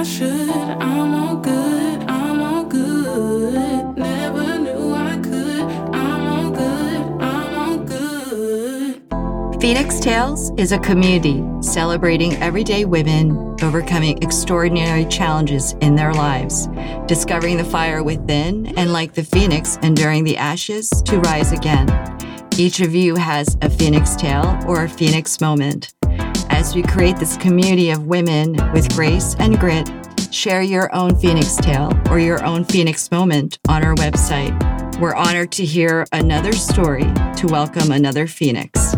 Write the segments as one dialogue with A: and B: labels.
A: I should. I'm all good, I'm all good. Never knew I could. I'm all good, I'm all good.
B: Phoenix Tales is a community celebrating everyday women overcoming extraordinary challenges in their lives, discovering the fire within, and like the phoenix, enduring the ashes to rise again. Each of you has a phoenix tale or a phoenix moment. As we create this community of women with grace and grit, share your own phoenix tale or your own phoenix moment on our website. We're honored to hear another story to welcome another phoenix.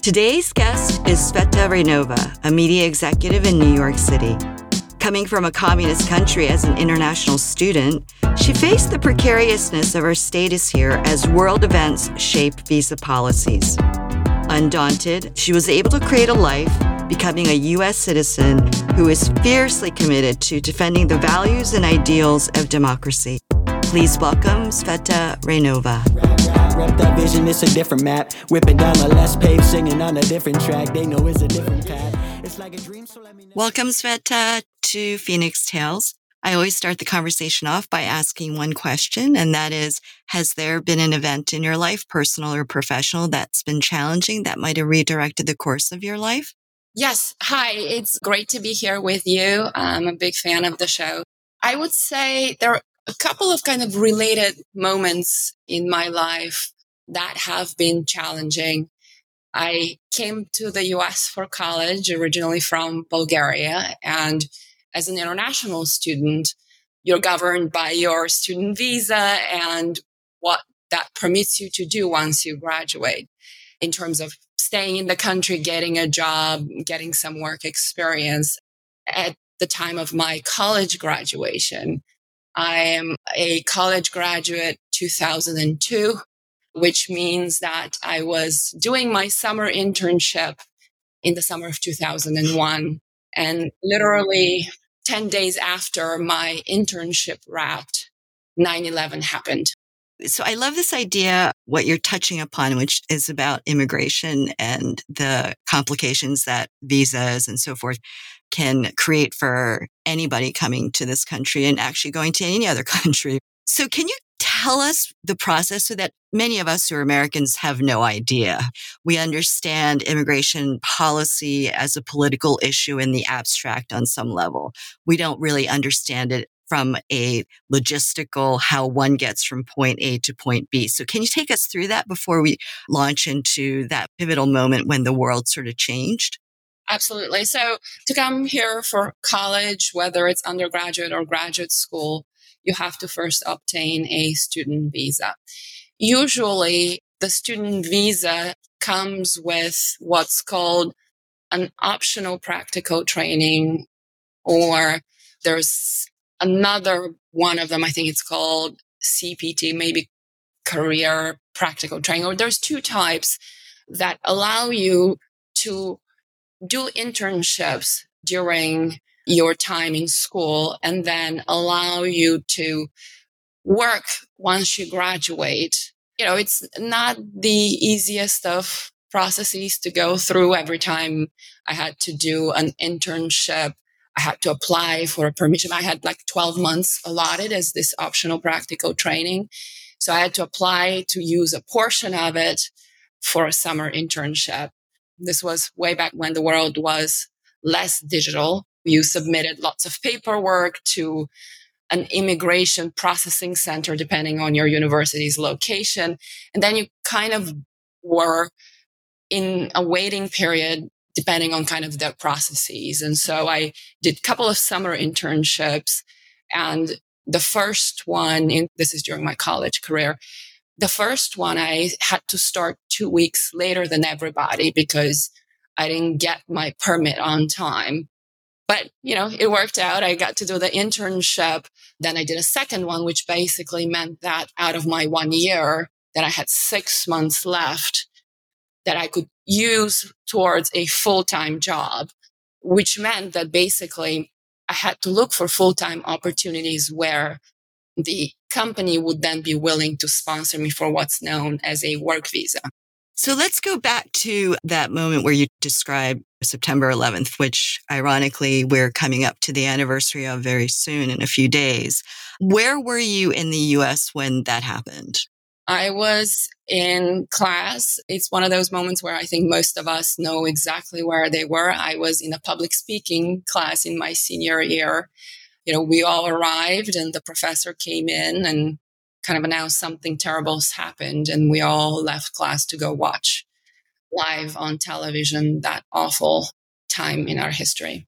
B: Today's guest is Tzveta Raynova, a media executive in New York City. Coming from a communist country as an international student, she faced the precariousness of her status here as world events shape visa policies. Undaunted, she was able to create a life, becoming a U.S. citizen who is fiercely committed to defending the values and ideals of democracy. Please welcome Tzveta Raynova.
C: Rep that vision, it's a different map. Whipping down the less paved, singing on a different track. They know it's a different path. It's like a dream, so let me know.
B: Welcome, Tzveta, to Phoenix Tales. I always start the conversation off by asking one question, and that is Has there been an event in your life, personal or professional, that's been challenging that might have redirected the course of your life?
D: Yes. Hi. It's great to be here with you. I'm a big fan of the show. I would say there are a couple of kind of related moments in my life that have been challenging. I came to the US for college, originally from Bulgaria. And as an international student, you're governed by your student visa and what that permits you to do once you graduate in terms of staying in the country, getting a job, getting some work experience. At the time of my college graduation, I am a college graduate 2002, which means that I was doing my summer internship in the summer of 2001. And literally 10 days after my internship wrapped, 9 11 happened.
B: So I love this idea, what you're touching upon, which is about immigration and the complications that visas and so forth can create for anybody coming to this country and actually going to any other country. So can you tell us the process so that many of us who are Americans have no idea? We understand immigration policy as a political issue in the abstract on some level. We don't really understand it from a logistical, how one gets from point A to point B. So can you take us through that before we launch into that pivotal moment when the world sort of changed?
D: Absolutely. So to come here for college, whether it's undergraduate or graduate school, you have to first obtain a student visa. Usually the student visa comes with what's called an optional practical training or there's another one of them. I think it's called CPT, maybe career practical training, or there's two types that allow you to do internships during your time in school and then allow you to work once you graduate. You know, it's not the easiest of processes to go through every time I had to do an internship. I had to apply for a permission. I had like 12 months allotted as this optional practical training. So I had to apply to use a portion of it for a summer internship. This was way back when the world was less digital. You submitted lots of paperwork to an immigration processing center, depending on your university's location. And then you kind of were in a waiting period, depending on kind of the processes. And so I did a couple of summer internships and the first one in, this is during my college career. The first one I had to start two weeks later than everybody because I didn't get my permit on time. But, you know, it worked out. I got to do the internship. Then I did a second one, which basically meant that out of my one year, that I had six months left that I could use towards a full-time job, which meant that basically I had to look for full-time opportunities where the company would then be willing to sponsor me for what's known as a work visa.
B: So let's go back to that moment where you described September 11th, which ironically we're coming up to the anniversary of very soon in a few days. Where were you in the US when that happened?
D: I was in class. It's one of those moments where I think most of us know exactly where they were. I was in a public speaking class in my senior year. You know, we all arrived and the professor came in and kind of announced something terrible has happened and we all left class to go watch live on television that awful time in our history.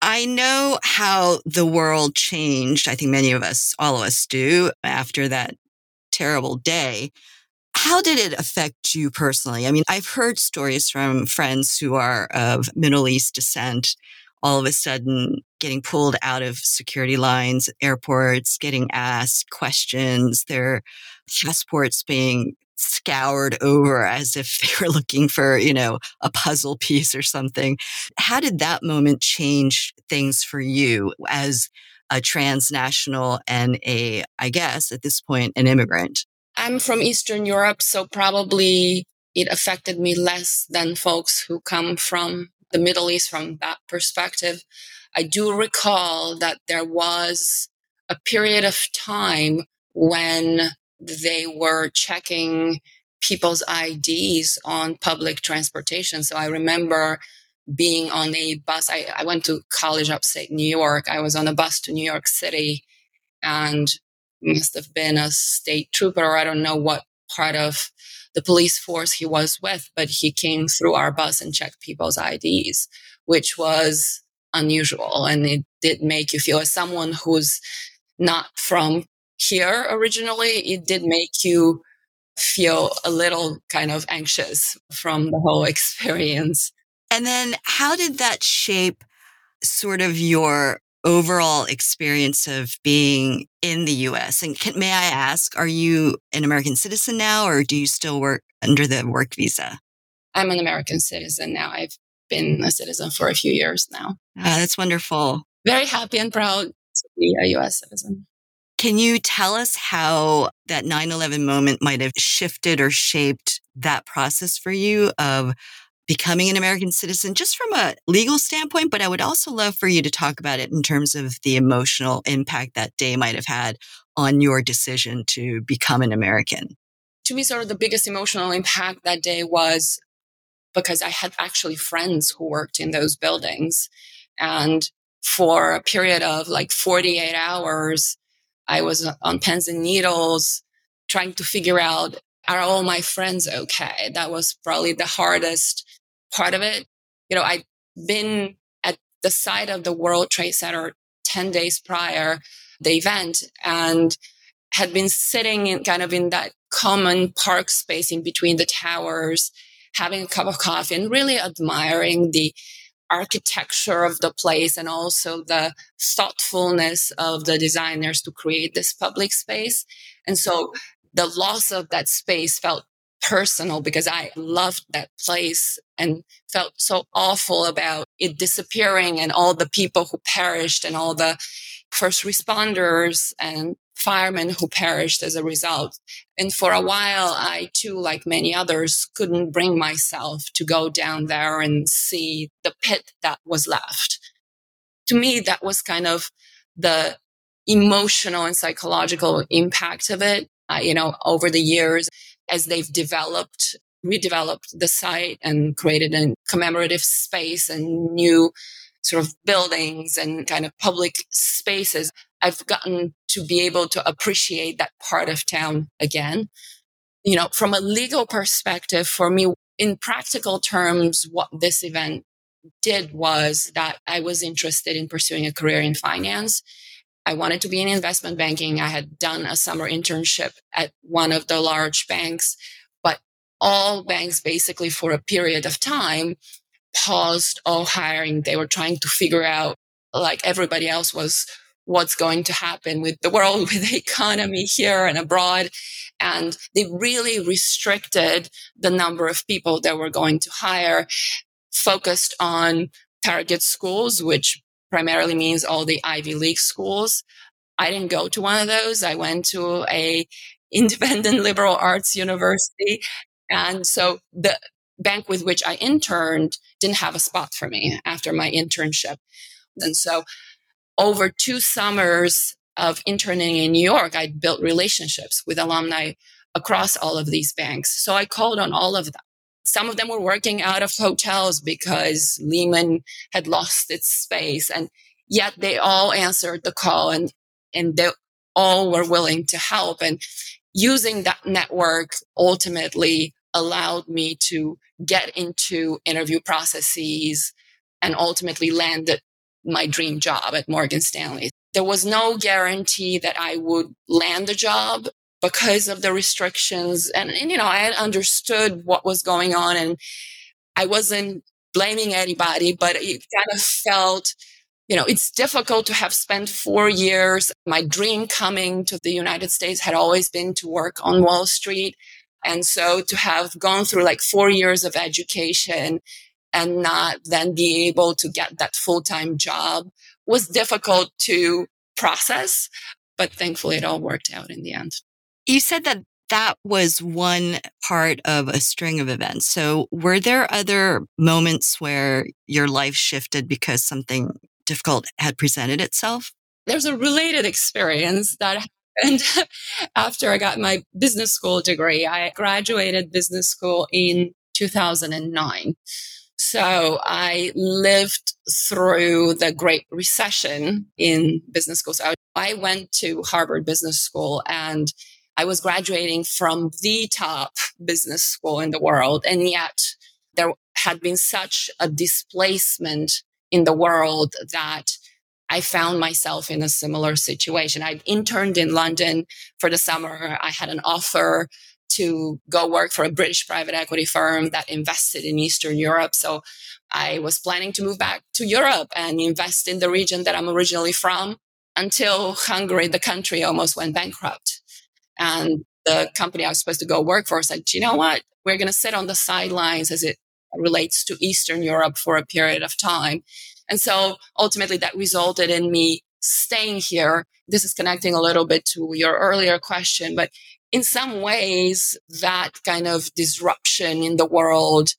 B: I know how the world changed. I think many of us, all of us do after that terrible day. How did it affect you personally? I mean, I've heard stories from friends who are of Middle East descent, all of a sudden getting pulled out of security lines, airports, getting asked questions, their passports being scoured over as if they were looking for, you know, a puzzle piece or something. How did that moment change things for you as a transnational and a, I guess at this point, an immigrant?
D: I'm from Eastern Europe, so probably it affected me less than folks who come from the Middle East from that perspective. I do recall that there was a period of time when they were checking people's IDs on public transportation. So I remember being on a bus. I, I went to college upstate New York. I was on a bus to New York City and must have been a state trooper or I don't know what part of the police force he was with, but he came through our bus and checked people's IDs, which was unusual. And it did make you feel as someone who's not from here originally, it did make you feel a little kind of anxious from the whole experience.
B: And then how did that shape sort of your overall experience of being in the US? And can, may I ask, are you an American citizen now or do you still work under the work visa?
D: I'm an American citizen now. I've been a citizen for a few years now.
B: Ah, that's wonderful.
D: Very happy and proud to be a US citizen.
B: Can you tell us how that 9 11 moment might have shifted or shaped that process for you of becoming an American citizen, just from a legal standpoint? But I would also love for you to talk about it in terms of the emotional impact that day might have had on your decision to become an American.
D: To me, sort of the biggest emotional impact that day was because I had actually friends who worked in those buildings. And for a period of like 48 hours, I was on pins and needles trying to figure out, are all my friends okay? That was probably the hardest part of it. You know, I'd been at the site of the World Trade Center 10 days prior the event and had been sitting in kind of in that common park space in between the towers, having a cup of coffee and really admiring the architecture of the place and also the thoughtfulness of the designers to create this public space. And so the loss of that space felt personal because I loved that place and felt so awful about it disappearing and all the people who perished and all the first responders and firemen who perished as a result. And for a while, I too, like many others, couldn't bring myself to go down there and see the pit that was left. To me, that was kind of the emotional and psychological impact of it. Uh, you know, over the years, as they've developed, redeveloped the site and created a commemorative space and new sort of buildings and kind of public spaces, I've gotten to be able to appreciate that part of town again. You know, from a legal perspective, for me, in practical terms, what this event did was that I was interested in pursuing a career in finance. I wanted to be in investment banking. I had done a summer internship at one of the large banks, but all banks basically for a period of time paused all hiring. They were trying to figure out, like everybody else was, what's going to happen with the world, with the economy here and abroad. And they really restricted the number of people that were going to hire, focused on target schools, which primarily means all the Ivy League schools. I didn't go to one of those. I went to a independent liberal arts university. And so the bank with which I interned didn't have a spot for me after my internship. And so over two summers of interning in New York, I built relationships with alumni across all of these banks. So I called on all of them. Some of them were working out of hotels because Lehman had lost its space and yet they all answered the call and, and they all were willing to help. And using that network ultimately allowed me to get into interview processes and ultimately landed my dream job at Morgan Stanley. There was no guarantee that I would land the job because of the restrictions. And, and, you know, I had understood what was going on and I wasn't blaming anybody, but it kind of felt, you know, it's difficult to have spent four years. My dream coming to the United States had always been to work on Wall Street. And so to have gone through like four years of education and not then be able to get that full time job was difficult to process. But thankfully, it all worked out in the end.
B: You said that that was one part of a string of events. So, were there other moments where your life shifted because something difficult had presented itself?
D: There's a related experience that happened after I got my business school degree. I graduated business school in 2009. So I lived through the Great Recession in business school. So I went to Harvard Business School and I was graduating from the top business school in the world. And yet there had been such a displacement in the world that I found myself in a similar situation. I interned in London for the summer. I had an offer to go work for a British private equity firm that invested in Eastern Europe. So I was planning to move back to Europe and invest in the region that I'm originally from until Hungary, the country almost went bankrupt. And the company I was supposed to go work for said, you know what? We're going to sit on the sidelines as it relates to Eastern Europe for a period of time. And so ultimately that resulted in me staying here. This is connecting a little bit to your earlier question, but in some ways that kind of disruption in the world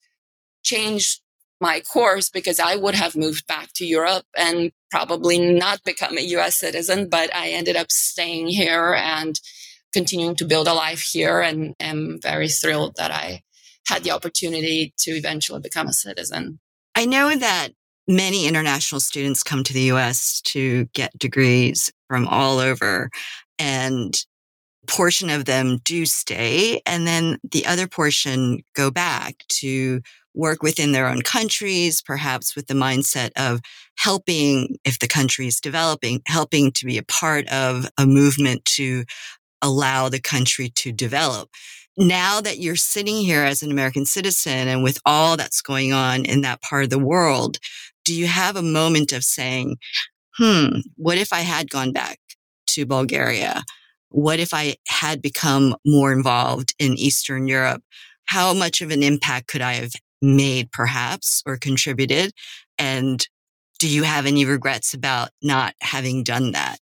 D: changed my course because I would have moved back to Europe and probably not become a US citizen, but I ended up staying here and continuing to build a life here and am very thrilled that I had the opportunity to eventually become a citizen.
B: I know that many international students come to the US to get degrees from all over and portion of them do stay and then the other portion go back to work within their own countries, perhaps with the mindset of helping if the country is developing, helping to be a part of a movement to allow the country to develop. Now that you're sitting here as an American citizen and with all that's going on in that part of the world, do you have a moment of saying, hmm, what if I had gone back to Bulgaria? What if I had become more involved in Eastern Europe? How much of an impact could I have made perhaps or contributed? And do you have any regrets about not having done that?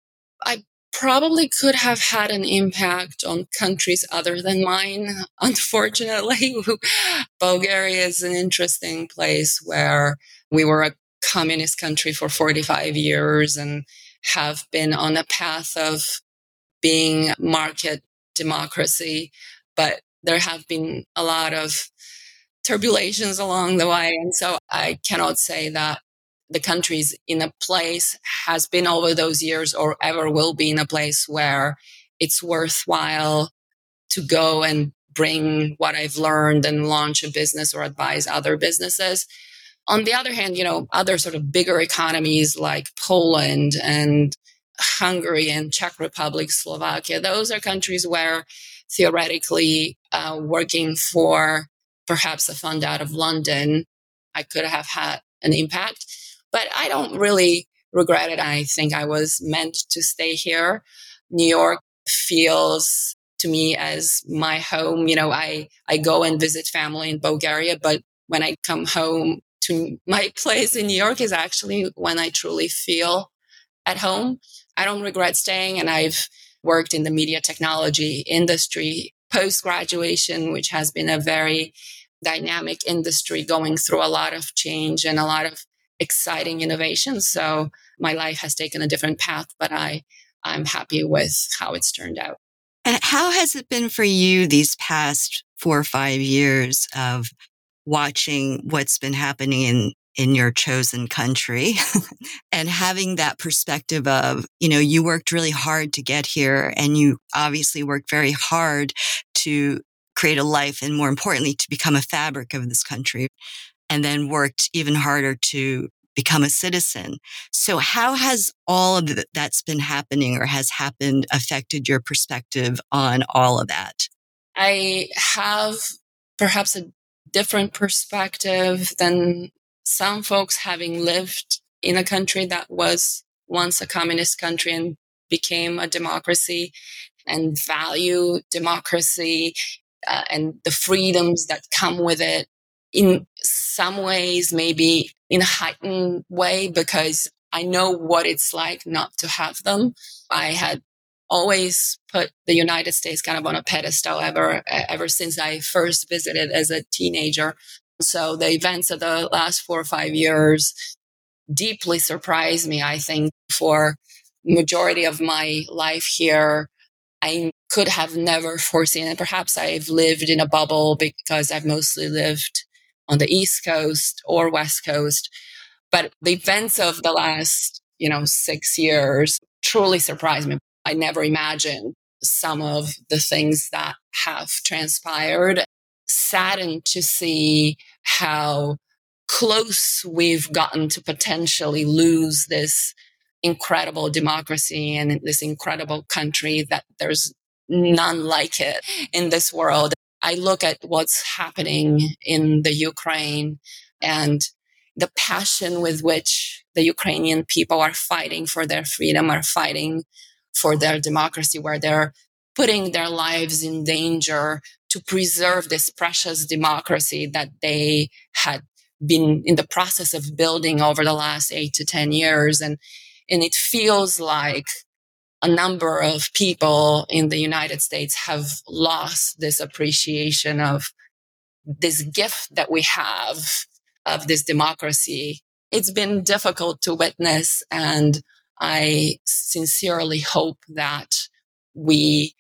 D: I probably could have had an impact on countries other than mine. Unfortunately, Bulgaria is an interesting place where we were a communist country for 45 years and have been on a path of being market democracy. But there have been a lot of turbulations along the way. And so I cannot say that the country's in a place has been over those years or ever will be in a place where it's worthwhile to go and bring what I've learned and launch a business or advise other businesses. On the other hand, you know, other sort of bigger economies like Poland and Hungary and Czech Republic, Slovakia, those are countries where theoretically uh, working for perhaps a fund out of London, I could have had an impact. But I don't really regret it. I think I was meant to stay here. New York feels to me as my home. You know, I, I go and visit family in Bulgaria, but when I come home to my place in New York is actually when I truly feel at home. I don't regret staying and I've worked in the media technology industry post graduation, which has been a very dynamic industry going through a lot of change and a lot of exciting innovations. So my life has taken a different path, but I, I'm happy with how it's turned out.
B: And how has it been for you these past four or five years of watching what's been happening in in your chosen country and having that perspective of, you know, you worked really hard to get here and you obviously worked very hard to create a life and more importantly, to become a fabric of this country and then worked even harder to become a citizen. So how has all of that's been happening or has happened affected your perspective on all of that?
D: I have perhaps a different perspective than some folks having lived in a country that was once a communist country and became a democracy and value democracy uh, and the freedoms that come with it in some ways maybe in a heightened way because I know what it's like not to have them. I had always put the United States kind of on a pedestal ever ever since I first visited as a teenager. So the events of the last four or five years deeply surprised me. I think for majority of my life here, I could have never foreseen it. Perhaps I've lived in a bubble because I've mostly lived on the East Coast or West Coast. But the events of the last, you know, six years truly surprised me. I never imagined some of the things that have transpired. Saddened to see how close we've gotten to potentially lose this incredible democracy and this incredible country that there's none like it in this world. I look at what's happening in the Ukraine and the passion with which the Ukrainian people are fighting for their freedom, are fighting for their democracy, where they're putting their lives in danger to preserve this precious democracy that they had been in the process of building over the last eight to 10 years. And, and it feels like a number of people in the United States have lost this appreciation of this gift that we have of this democracy. It's been difficult to witness and I sincerely hope that we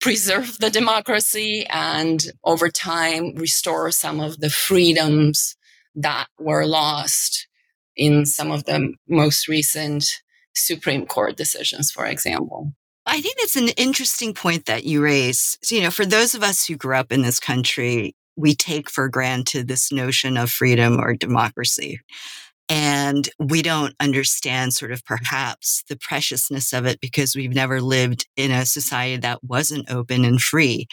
D: preserve the democracy and over time restore some of the freedoms that were lost in some of the most recent Supreme Court decisions, for example.
B: I think that's an interesting point that you raise. So, you know, for those of us who grew up in this country, we take for granted this notion of freedom or democracy. And we don't understand sort of perhaps the preciousness of it because we've never lived in a society that wasn't open and free.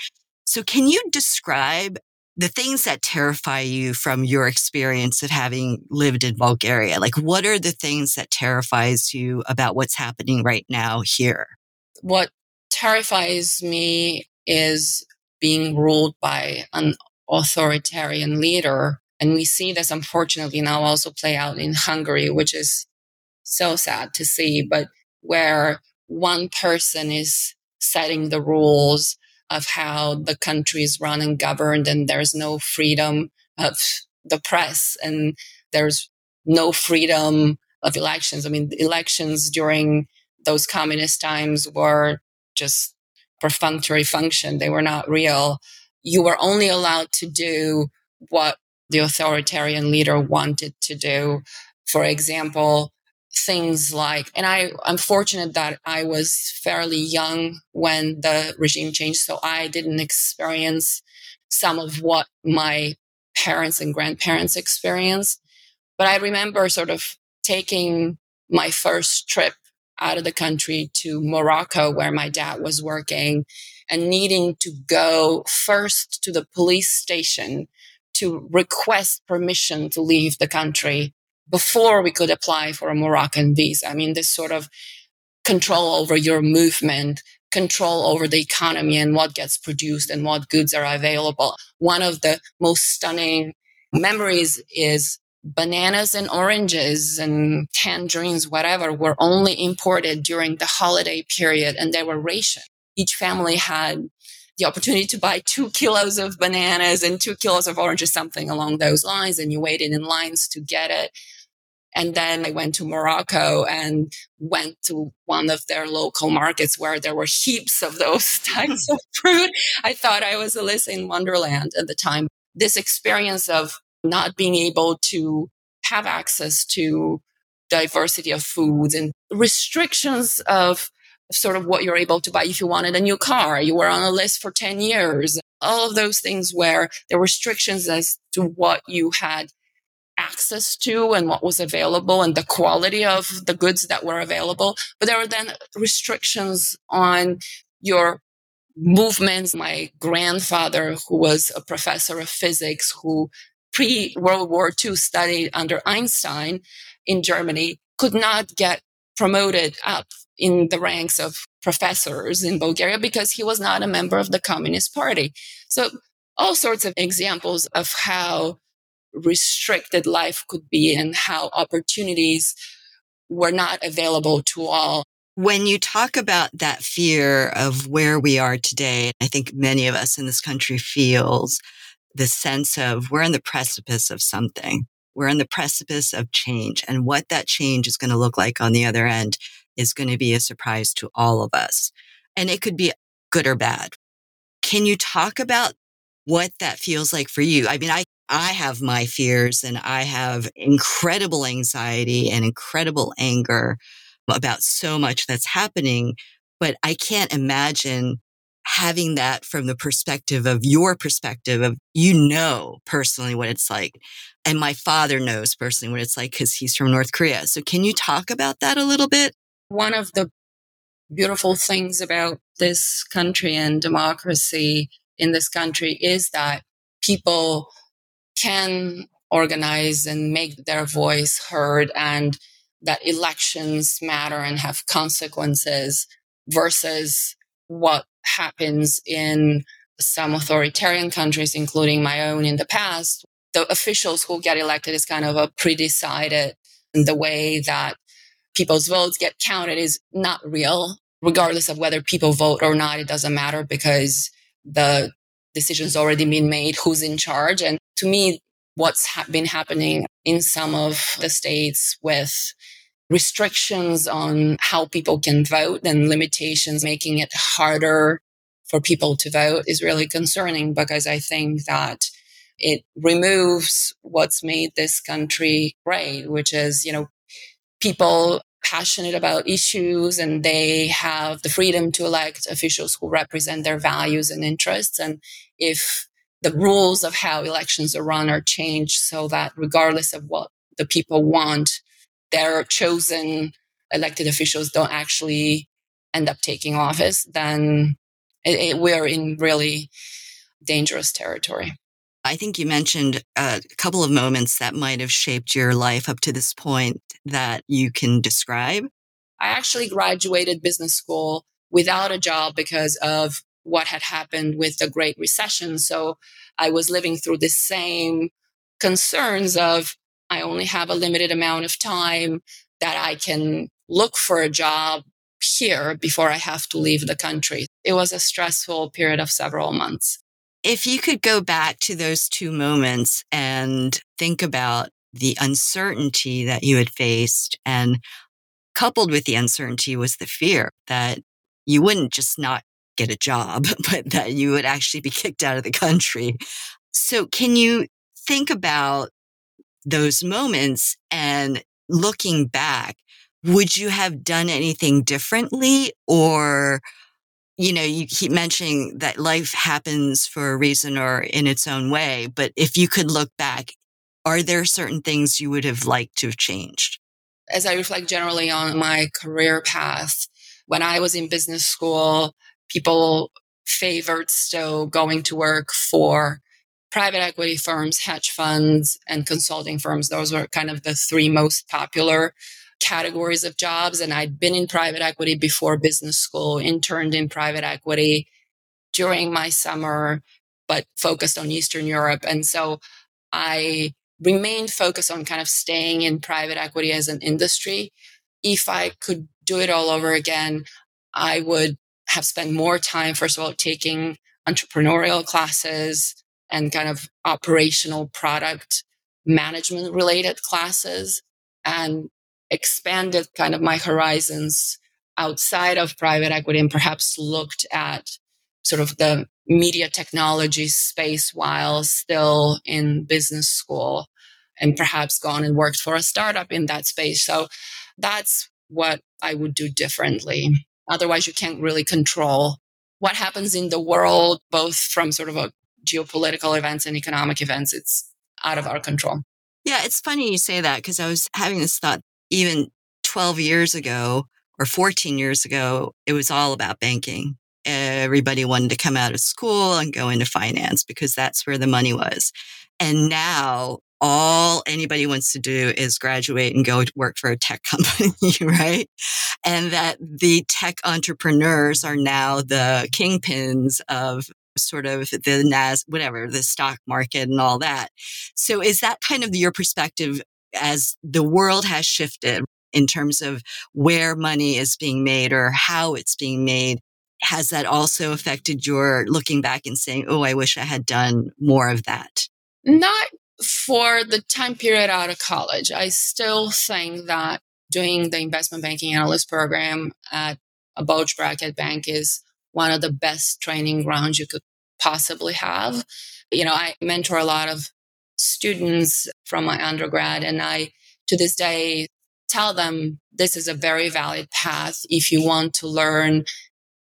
B: So can you describe the things that terrify you from your experience of having lived in Bulgaria? Like, what are the things that terrifies you about what's happening right now here?
D: What terrifies me is being ruled by an authoritarian leader. And we see this unfortunately now also play out in Hungary, which is so sad to see, but where one person is setting the rules of how the country is run and governed, and there's no freedom of the press, and there's no freedom of elections. I mean, elections during those communist times were just perfunctory function. They were not real. You were only allowed to do what the authoritarian leader wanted to do. For example, things like, and I, I'm fortunate that I was fairly young when the regime changed. So I didn't experience some of what my parents and grandparents experienced. But I remember sort of taking my first trip out of the country to Morocco, where my dad was working, and needing to go first to the police station to request permission to leave the country before we could apply for a Moroccan visa. I mean, this sort of control over your movement, control over the economy and what gets produced and what goods are available. One of the most stunning memories is bananas and oranges and tangerines, whatever, were only imported during the holiday period and they were rationed. Each family had the opportunity to buy two kilos of bananas and two kilos of oranges, something along those lines. And you waited in lines to get it. And then I went to Morocco and went to one of their local markets where there were heaps of those types of fruit. I thought I was Alice in Wonderland at the time. This experience of not being able to have access to diversity of foods and restrictions of sort of what you're able to buy if you wanted a new car. You were on a list for 10 years. All of those things where there were restrictions as to what you had access to and what was available and the quality of the goods that were available. But there were then restrictions on your movements. My grandfather, who was a professor of physics, who pre World War II studied under Einstein in Germany, could not get promoted up in the ranks of professors in Bulgaria because he was not a member of the Communist Party. So all sorts of examples of how restricted life could be and how opportunities were not available to all.
B: When you talk about that fear of where we are today, I think many of us in this country feels the sense of we're on the precipice of something. We're on the precipice of change and what that change is going to look like on the other end is going to be a surprise to all of us. And it could be good or bad. Can you talk about what that feels like for you? I mean, I, I have my fears and I have incredible anxiety and incredible anger about so much that's happening, but I can't imagine having that from the perspective of your perspective of you know personally what it's like and my father knows personally what it's like because he's from north korea so can you talk about that a little bit
D: one of the beautiful things about this country and democracy in this country is that people can organize and make their voice heard and that elections matter and have consequences versus what happens in some authoritarian countries, including my own in the past. The officials who get elected is kind of a pre-decided the way that people's votes get counted is not real. Regardless of whether people vote or not, it doesn't matter because the decision's already been made who's in charge. And to me, what's ha- been happening in some of the states with restrictions on how people can vote and limitations making it harder for people to vote is really concerning because I think that it removes what's made this country great, which is, you know, people passionate about issues and they have the freedom to elect officials who represent their values and interests. And if the rules of how elections are run are changed so that regardless of what the people want, their chosen elected officials don't actually end up taking office, then it, it, we're in really dangerous territory.
B: I think you mentioned uh, a couple of moments that might have shaped your life up to this point that you can describe.
D: I actually graduated business school without a job because of what had happened with the Great Recession. So I was living through the same concerns of I only have a limited amount of time that I can look for a job here before I have to leave the country. It was a stressful period of several months.
B: If you could go back to those two moments and think about the uncertainty that you had faced and coupled with the uncertainty was the fear that you wouldn't just not get a job, but that you would actually be kicked out of the country. So can you think about those moments and looking back, would you have done anything differently or you know, you keep mentioning that life happens for a reason or in its own way. But if you could look back, are there certain things you would have liked to have changed?
D: As I reflect generally on my career path, when I was in business school, people favored still going to work for private equity firms, hedge funds, and consulting firms. Those were kind of the three most popular categories of jobs. And I'd been in private equity before business school, interned in private equity during my summer, but focused on Eastern Europe. And so I remained focused on kind of staying in private equity as an industry. If I could do it all over again, I would have spent more time, first of all, taking entrepreneurial classes and kind of operational product management related classes and expanded kind of my horizons outside of private equity and perhaps looked at sort of the media technology space while still in business school and perhaps gone and worked for a startup in that space. So that's what I would do differently. Otherwise, you can't really control what happens in the world, both from sort of a geopolitical events and economic events. It's out of our control.
B: Yeah, it's funny you say that because I was having this thought even 12 years ago or 14 years ago, it was all about banking. Everybody wanted to come out of school and go into finance because that's where the money was. And now all anybody wants to do is graduate and go work for a tech company, right? And that the tech entrepreneurs are now the kingpins of sort of the NAS, whatever, the stock market and all that. So is that kind of your perspective as the world has shifted in terms of where money is being made or how it's being made? Has that also affected your looking back and saying, Oh, I wish I had done more of that?
D: Not for the time period out of college. I still think that doing the investment banking analyst program at a bulge bracket bank is one of the best training grounds you could possibly have. You know, I mentor a lot of students from my undergrad, and I, to this day, tell them this is a very valid path if you want to learn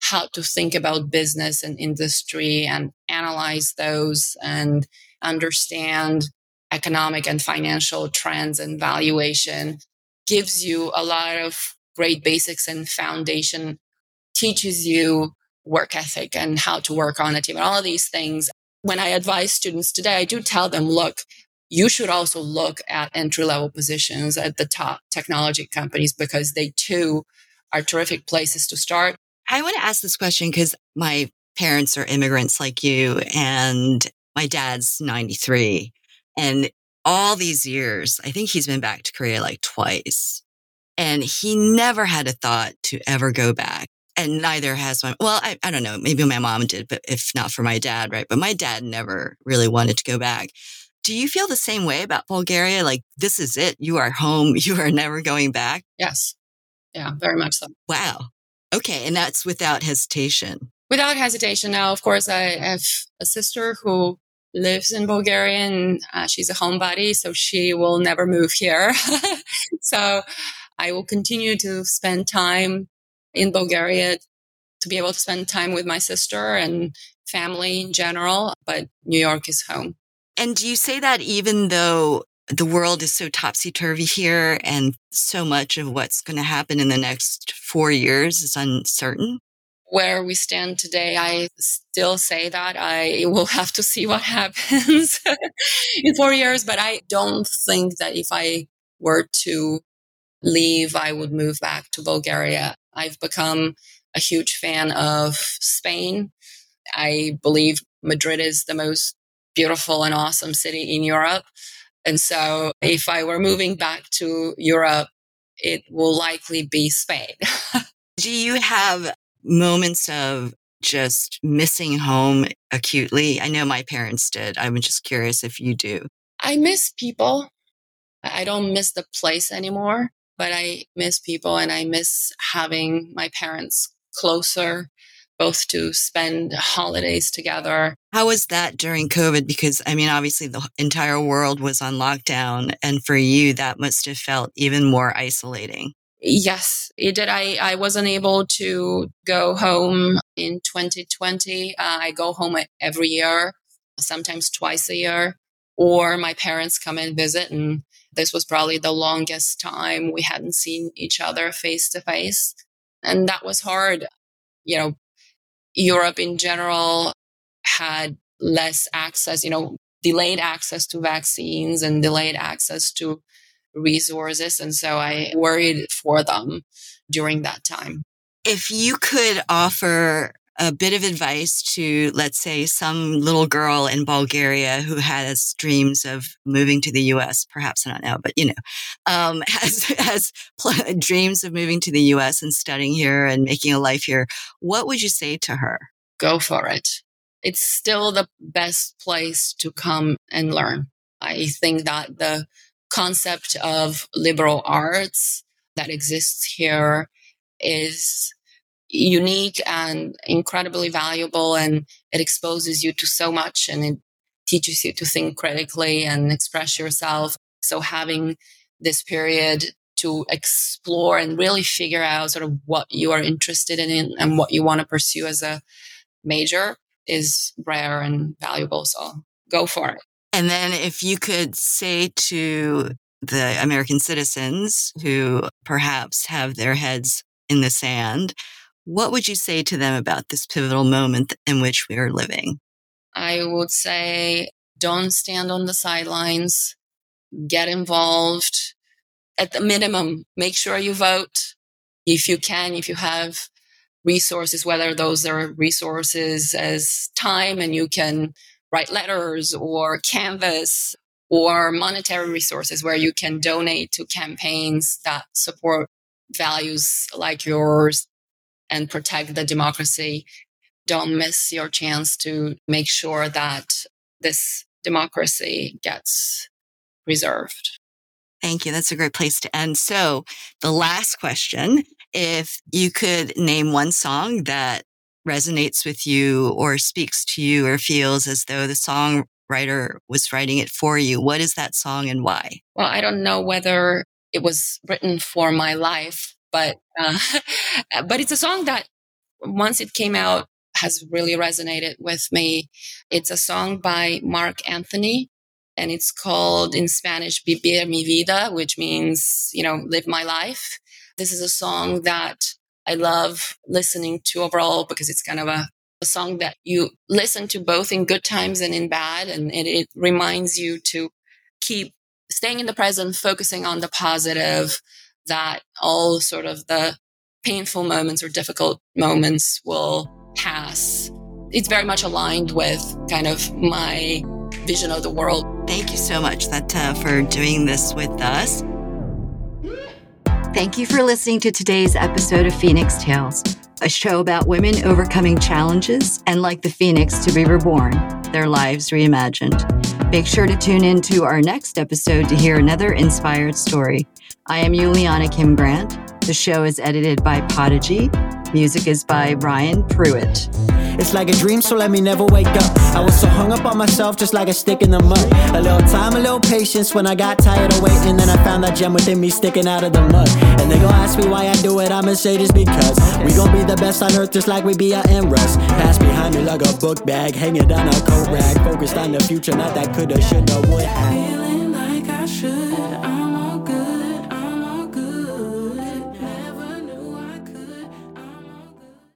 D: how to think about business and industry and analyze those and understand economic and financial trends and valuation gives you a lot of great basics and foundation teaches you work ethic and how to work on a team and all of these things. When I advise students today, I do tell them, look, you should also look at entry level positions at the top technology companies because they too are terrific places to start.
B: I want to ask this question because my parents are immigrants like you and my dad's 93 and all these years, I think he's been back to Korea like twice and he never had a thought to ever go back and neither has my well I, I don't know maybe my mom did but if not for my dad right but my dad never really wanted to go back. Do you feel the same way about bulgaria? Like this is it you are home you are never going back?
D: Yes. Yeah very much so.
B: Wow. Okay and that's without hesitation.
D: Without hesitation. Now of course i have a sister who lives in bulgaria and uh, she's a homebody so she will never move here. So i will continue to spend time in Bulgaria to be able to spend time with my sister and family in general, but New York is home.
B: And do you say that even though the world is so topsy turvy here and so much of what's going to happen in the next four years is uncertain?
D: Where we stand today, I still say that I will have to see what happens in four years, but I don't think that if I were to leave, I would move back to Bulgaria. I've become a huge fan of Spain. I believe Madrid is the most beautiful and awesome city in Europe. And so if I were moving back to Europe, it will likely be Spain.
B: Do you have moments of just missing home acutely? I know my parents did. I'm just curious if you do.
D: I miss people. I don't miss the place anymore but I miss people and I miss having my parents closer, both to spend holidays together.
B: How was that during COVID? Because I mean, obviously the entire world was on lockdown. And for you, that must have felt even more isolating.
D: Yes, it did. I, I wasn't able to go home in 2020. Uh, I go home every year, sometimes twice a year, or my parents come and visit and this was probably the longest time we hadn't seen each other face to face. And that was hard. You know, Europe in general had less access, you know, delayed access to vaccines and delayed access to resources. And so I worried for them during that time.
B: If you could offer a bit of advice to, let's say, some little girl in Bulgaria who has dreams of moving to the U.S., perhaps not now, but you know, um, has has pl- dreams of moving to the U.S. and studying here and making a life here, what would you say to her?
D: Go for it. it's still the best place to come and learn. I think that the concept of liberal arts that exists here is unique and incredibly valuable and it exposes you to so much and it teaches you to think critically and express yourself. So having this period to explore and really figure out sort of what you are interested in and what you want to pursue as a major is rare and valuable. So go for it.
B: And then if you could say to the American citizens who perhaps have their heads in the sand, what would you say to them about this pivotal moment in which we are living?
D: I would say don't stand on the sidelines, get involved. At the minimum, make sure you vote if you can, if you have resources, whether those are resources as time and you can write letters or canvas or monetary resources where you can donate to campaigns that support values like yours and protect the democracy. Don't miss your chance to make sure that this democracy gets preserved.
B: Thank you. That's a great place to end. So, the last question if you could name one song that resonates with you or speaks to you or feels as though the songwriter was writing it for you, what is that song and why?
D: Well, I don't know whether it was written for my life, but uh, but it's a song that once it came out has really resonated with me. It's a song by Marc Anthony and it's called in Spanish Vivir mi vida, which means, you know, live my life. This is a song that I love listening to overall because it's kind of a, a song that you listen to both in good times and in bad. And it, it reminds you to keep staying in the present, focusing on the positive, that all sort of the painful moments or difficult moments will pass. It's very much aligned with kind of my vision of the world.
B: Thank you so much, Tzveta, for doing this with us. Thank you for listening to today's episode of Phoenix Tales, a show about women overcoming challenges and, like the phoenix, to be reborn, their lives reimagined. Make sure to tune in to our next episode to hear another inspired story. I am Yuliana Kim Grant. The show is edited by Podigy. Music is by Ryan Pruitt.
C: It's like a dream, so let me never wake up. I was so hung up on myself, just like a stick in the mud. A little time, a little patience when I got tired of waiting. Then I found that gem within me sticking out of the mud. And they gon' ask me why I do it, I'ma say this because we gon' be the best on earth, just like we be at Rust. Pass behind me like a book bag, hanging down a coat rack. Focused on the future, not that coulda, shoulda, would have.